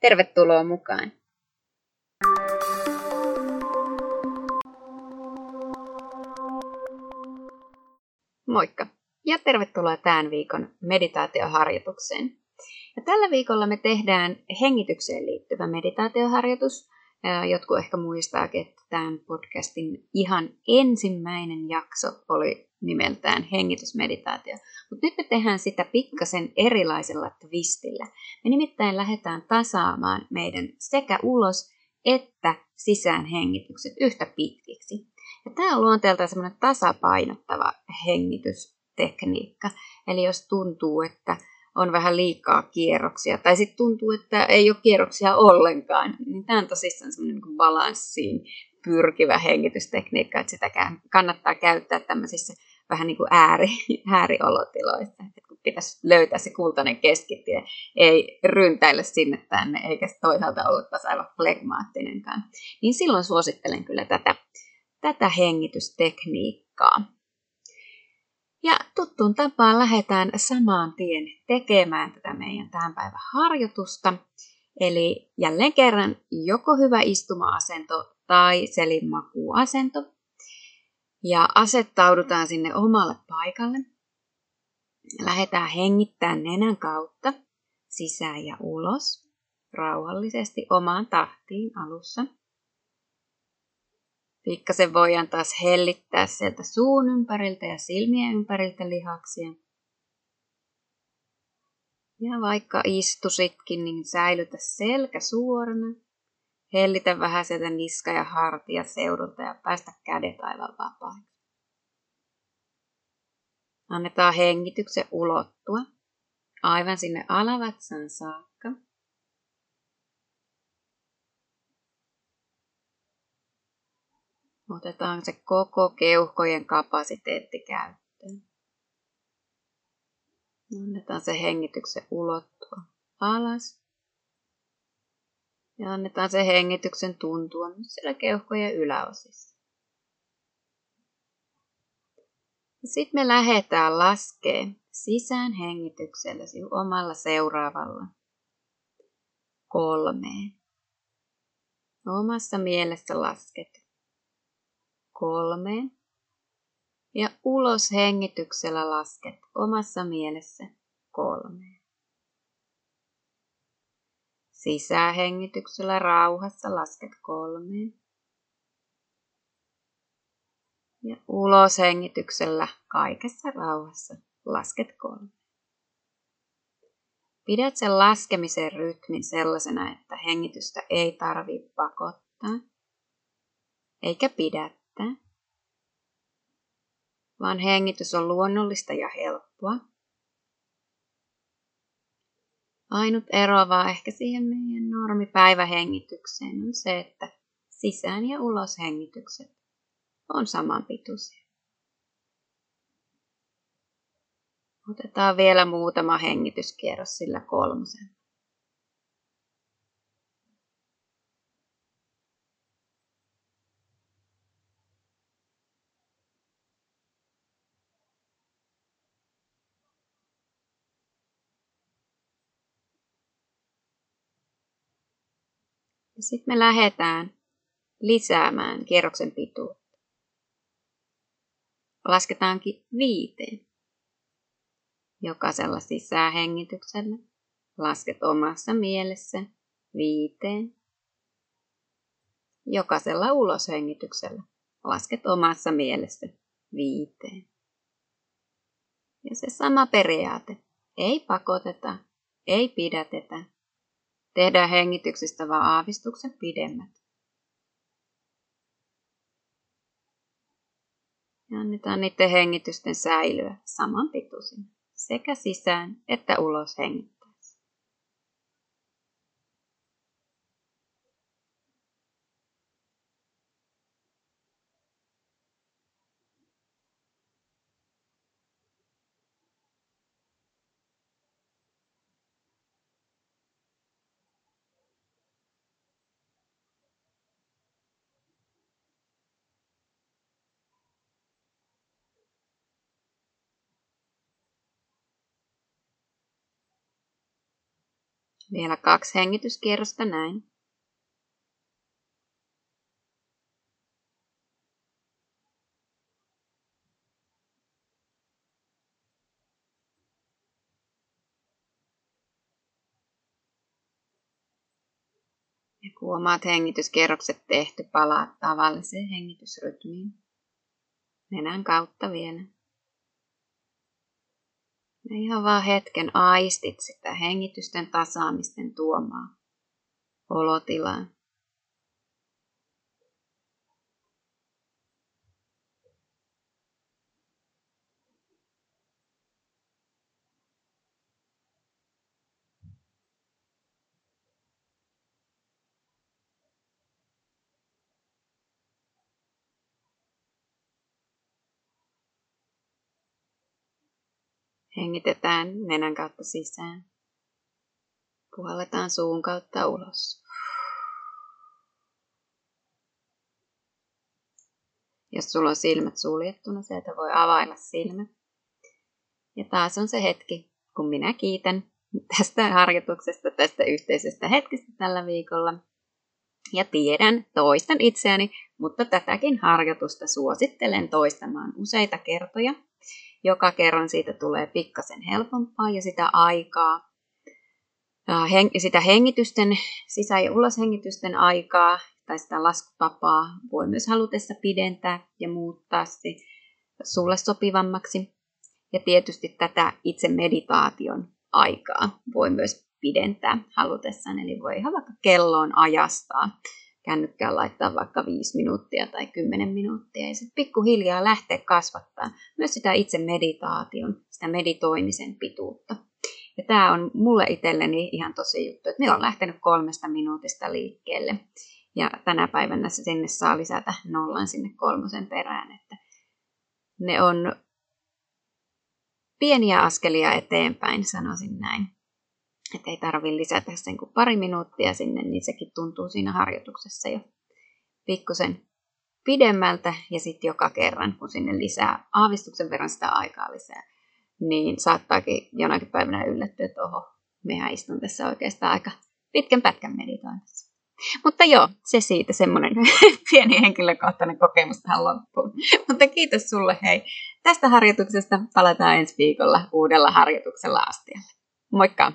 Tervetuloa mukaan! Moikka ja tervetuloa tämän viikon meditaatioharjoitukseen. Ja tällä viikolla me tehdään hengitykseen liittyvä meditaatioharjoitus. Jotkut ehkä muistaakin, että tämän podcastin ihan ensimmäinen jakso oli nimeltään hengitysmeditaatio. Mutta nyt me tehdään sitä pikkasen erilaisella twistillä. Me nimittäin lähdetään tasaamaan meidän sekä ulos että sisään hengitykset yhtä pitkiksi. Ja tämä on luonteeltaan semmoinen tasapainottava hengitystekniikka. Eli jos tuntuu, että on vähän liikaa kierroksia, tai sitten tuntuu, että ei ole kierroksia ollenkaan, niin tämä on tosissaan semmoinen niin balanssiin pyrkivä hengitystekniikka, että sitä kannattaa käyttää tämmöisissä vähän niin kuin ääri, ääriolotiloissa, että kun pitäisi löytää se kultainen keskitie, ei ryntäillä sinne tänne, eikä toisaalta olla taas aivan flegmaattinenkaan, niin silloin suosittelen kyllä tätä, tätä hengitystekniikkaa. Ja tuttuun tapaan lähdetään samaan tien tekemään tätä meidän tämän päivän harjoitusta. Eli jälleen kerran joko hyvä istuma-asento tai selinmakuasento. Ja asettaudutaan sinne omalle paikalle. Lähdetään hengittämään nenän kautta sisään ja ulos rauhallisesti omaan tahtiin alussa. Pikkasen voidaan taas hellittää sieltä suun ympäriltä ja silmien ympäriltä lihaksia. Ja vaikka istusitkin, niin säilytä selkä suorana. Hellitä vähän sieltä niska- ja hartia seudulta ja päästä kädet aivan vapaaksi. Annetaan hengityksen ulottua aivan sinne alavatsan saakka. Otetaan se koko keuhkojen kapasiteetti käyttöön. Annetaan se hengityksen ulottua alas. Ja annetaan se hengityksen tuntua myös siellä keuhkojen yläosissa. Sitten me lähdetään laskee sisään hengityksellä omalla seuraavalla kolmeen. Omassa mielessä lasket kolmeen. Ja ulos hengityksellä lasket omassa mielessä kolmeen. Sisähengityksellä rauhassa lasket kolmeen. Ja ulos hengityksellä kaikessa rauhassa lasket kolmeen. Pidät sen laskemisen rytmin sellaisena, että hengitystä ei tarvitse pakottaa, eikä pidä päästä, vaan hengitys on luonnollista ja helppoa. Ainut eroavaa ehkä siihen meidän normipäivähengitykseen on se, että sisään- ja uloshengitykset on samanpituisia. Otetaan vielä muutama hengityskierros sillä kolmosen. Ja sitten me lähdetään lisäämään kierroksen pituutta. Lasketaankin viiteen. Jokaisella sisähengityksellä lasket omassa mielessä viiteen. Jokaisella uloshengityksellä lasket omassa mielessä viiteen. Ja se sama periaate. Ei pakoteta, ei pidätetä, Tehdään hengityksistä vaan aavistuksen pidemmät. Ja annetaan niiden hengitysten säilyä saman pituisina sekä sisään että ulos hengittäessä. Vielä kaksi hengityskierrosta näin. Ja kun omat hengityskierrokset tehty, palaa tavalliseen hengitysrytmiin. Nenän kautta vielä. Ja ihan vaan hetken aistit sitä hengitysten tasaamisten tuomaa olotilaa. Hengitetään nenän kautta sisään. Puhalletaan suun kautta ulos. Jos sulla on silmät suljettuna, sieltä voi availla silmät. Ja taas on se hetki, kun minä kiitän tästä harjoituksesta, tästä yhteisestä hetkestä tällä viikolla. Ja tiedän, toistan itseäni, mutta tätäkin harjoitusta suosittelen toistamaan useita kertoja, joka kerran siitä tulee pikkasen helpompaa ja sitä aikaa, sitä hengitysten, sisä- ja uloshengitysten aikaa tai sitä laskutapaa voi myös halutessa pidentää ja muuttaa se sulle sopivammaksi. Ja tietysti tätä itse meditaation aikaa voi myös pidentää halutessaan, eli voi ihan vaikka kelloon ajastaa kännykkään laittaa vaikka 5 minuuttia tai 10 minuuttia ja sitten pikkuhiljaa lähteä kasvattaa myös sitä itse meditaation, sitä meditoimisen pituutta. Ja tämä on mulle itselleni ihan tosi juttu, että me on lähtenyt kolmesta minuutista liikkeelle. Ja tänä päivänä se sinne saa lisätä nollan sinne kolmosen perään. Että ne on pieniä askelia eteenpäin, sanoisin näin että ei tarvitse lisätä sen kuin pari minuuttia sinne, niin sekin tuntuu siinä harjoituksessa jo pikkusen pidemmältä ja sitten joka kerran, kun sinne lisää aavistuksen verran sitä aikaa lisää, niin saattaakin jonakin päivänä yllättyä, että oho, mehän istun tässä oikeastaan aika pitkän pätkän meditoinnissa. Mutta joo, se siitä semmoinen pieni henkilökohtainen kokemus tähän loppuun. Mutta kiitos sulle hei tästä harjoituksesta. Palataan ensi viikolla uudella harjoituksella astialle. Moikka!